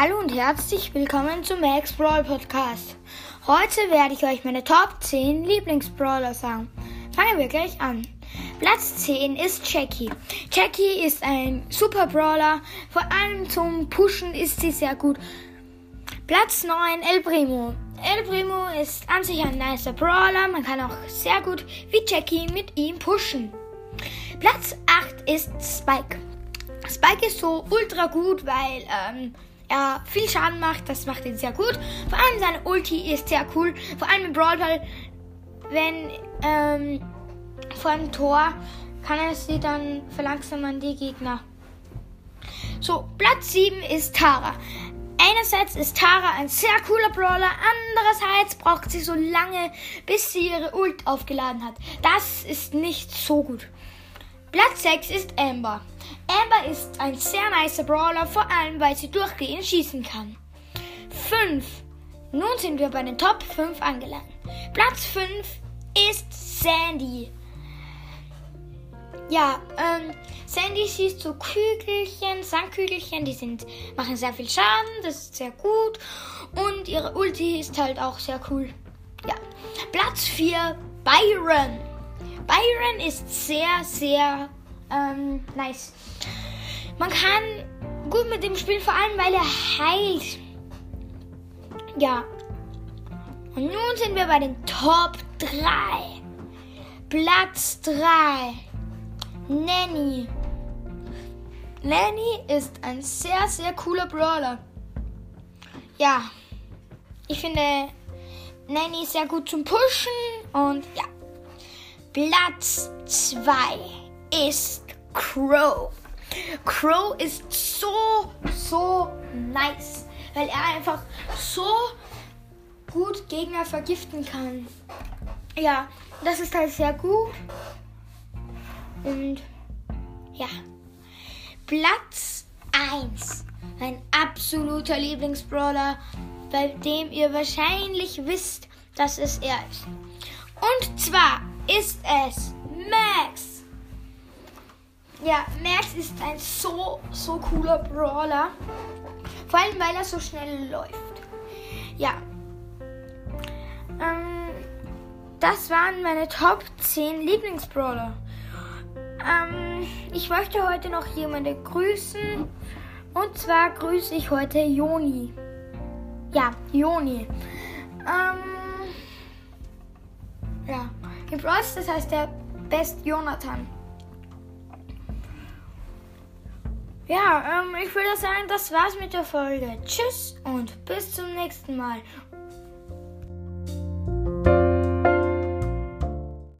Hallo und herzlich willkommen zum Max Brawl Podcast. Heute werde ich euch meine Top 10 Lieblingsbrawler sagen. Fangen wir gleich an. Platz 10 ist Jackie. Jackie ist ein super Brawler. Vor allem zum Pushen ist sie sehr gut. Platz 9 El Primo. El Primo ist an sich ein nicer Brawler. Man kann auch sehr gut wie Jackie mit ihm pushen. Platz 8 ist Spike. Spike ist so ultra gut, weil ähm, er viel Schaden macht. Das macht ihn sehr gut. Vor allem seine Ulti ist sehr cool. Vor allem im Brawl Ball, wenn ähm, vor einem Tor kann er sie dann verlangsamen, die Gegner. So, Platz 7 ist Tara. Einerseits ist Tara ein sehr cooler Brawler, andererseits braucht sie so lange, bis sie ihre Ult aufgeladen hat. Das ist nicht so gut. Platz 6 ist Amber. Amber ist ein sehr nicer Brawler, vor allem weil sie durchgehend schießen kann. 5. Nun sind wir bei den Top 5 angelangt. Platz 5 ist Sandy. Ja, ähm, Sandy schießt so Kügelchen, Sandkügelchen, die sind, machen sehr viel Schaden, das ist sehr gut. Und ihre Ulti ist halt auch sehr cool. Ja. Platz 4, Byron. Byron ist sehr, sehr ähm, nice. Man kann gut mit dem spielen, vor allem weil er heilt. Ja. Und nun sind wir bei den Top 3. Platz 3. Nanny. Nanny ist ein sehr, sehr cooler Brawler. Ja. Ich finde Nanny sehr gut zum Pushen und ja. Platz 2 ist Crow. Crow ist so, so nice, weil er einfach so gut Gegner vergiften kann. Ja, das ist halt sehr gut. Und ja, Platz 1. Mein absoluter Lieblingsbrawler, bei dem ihr wahrscheinlich wisst, dass es er ist. Und zwar ist es Max. Ja, Max ist ein so, so cooler Brawler. Vor allem, weil er so schnell läuft. Ja. Ähm, das waren meine Top 10 Lieblingsbrawler. Ähm, ich möchte heute noch jemanden grüßen. Und zwar grüße ich heute Joni. Ja, Joni. Ähm, ja, im Bros, das heißt der Best Jonathan. Ja, ähm, ich würde sagen, das war's mit der Folge. Tschüss und bis zum nächsten Mal.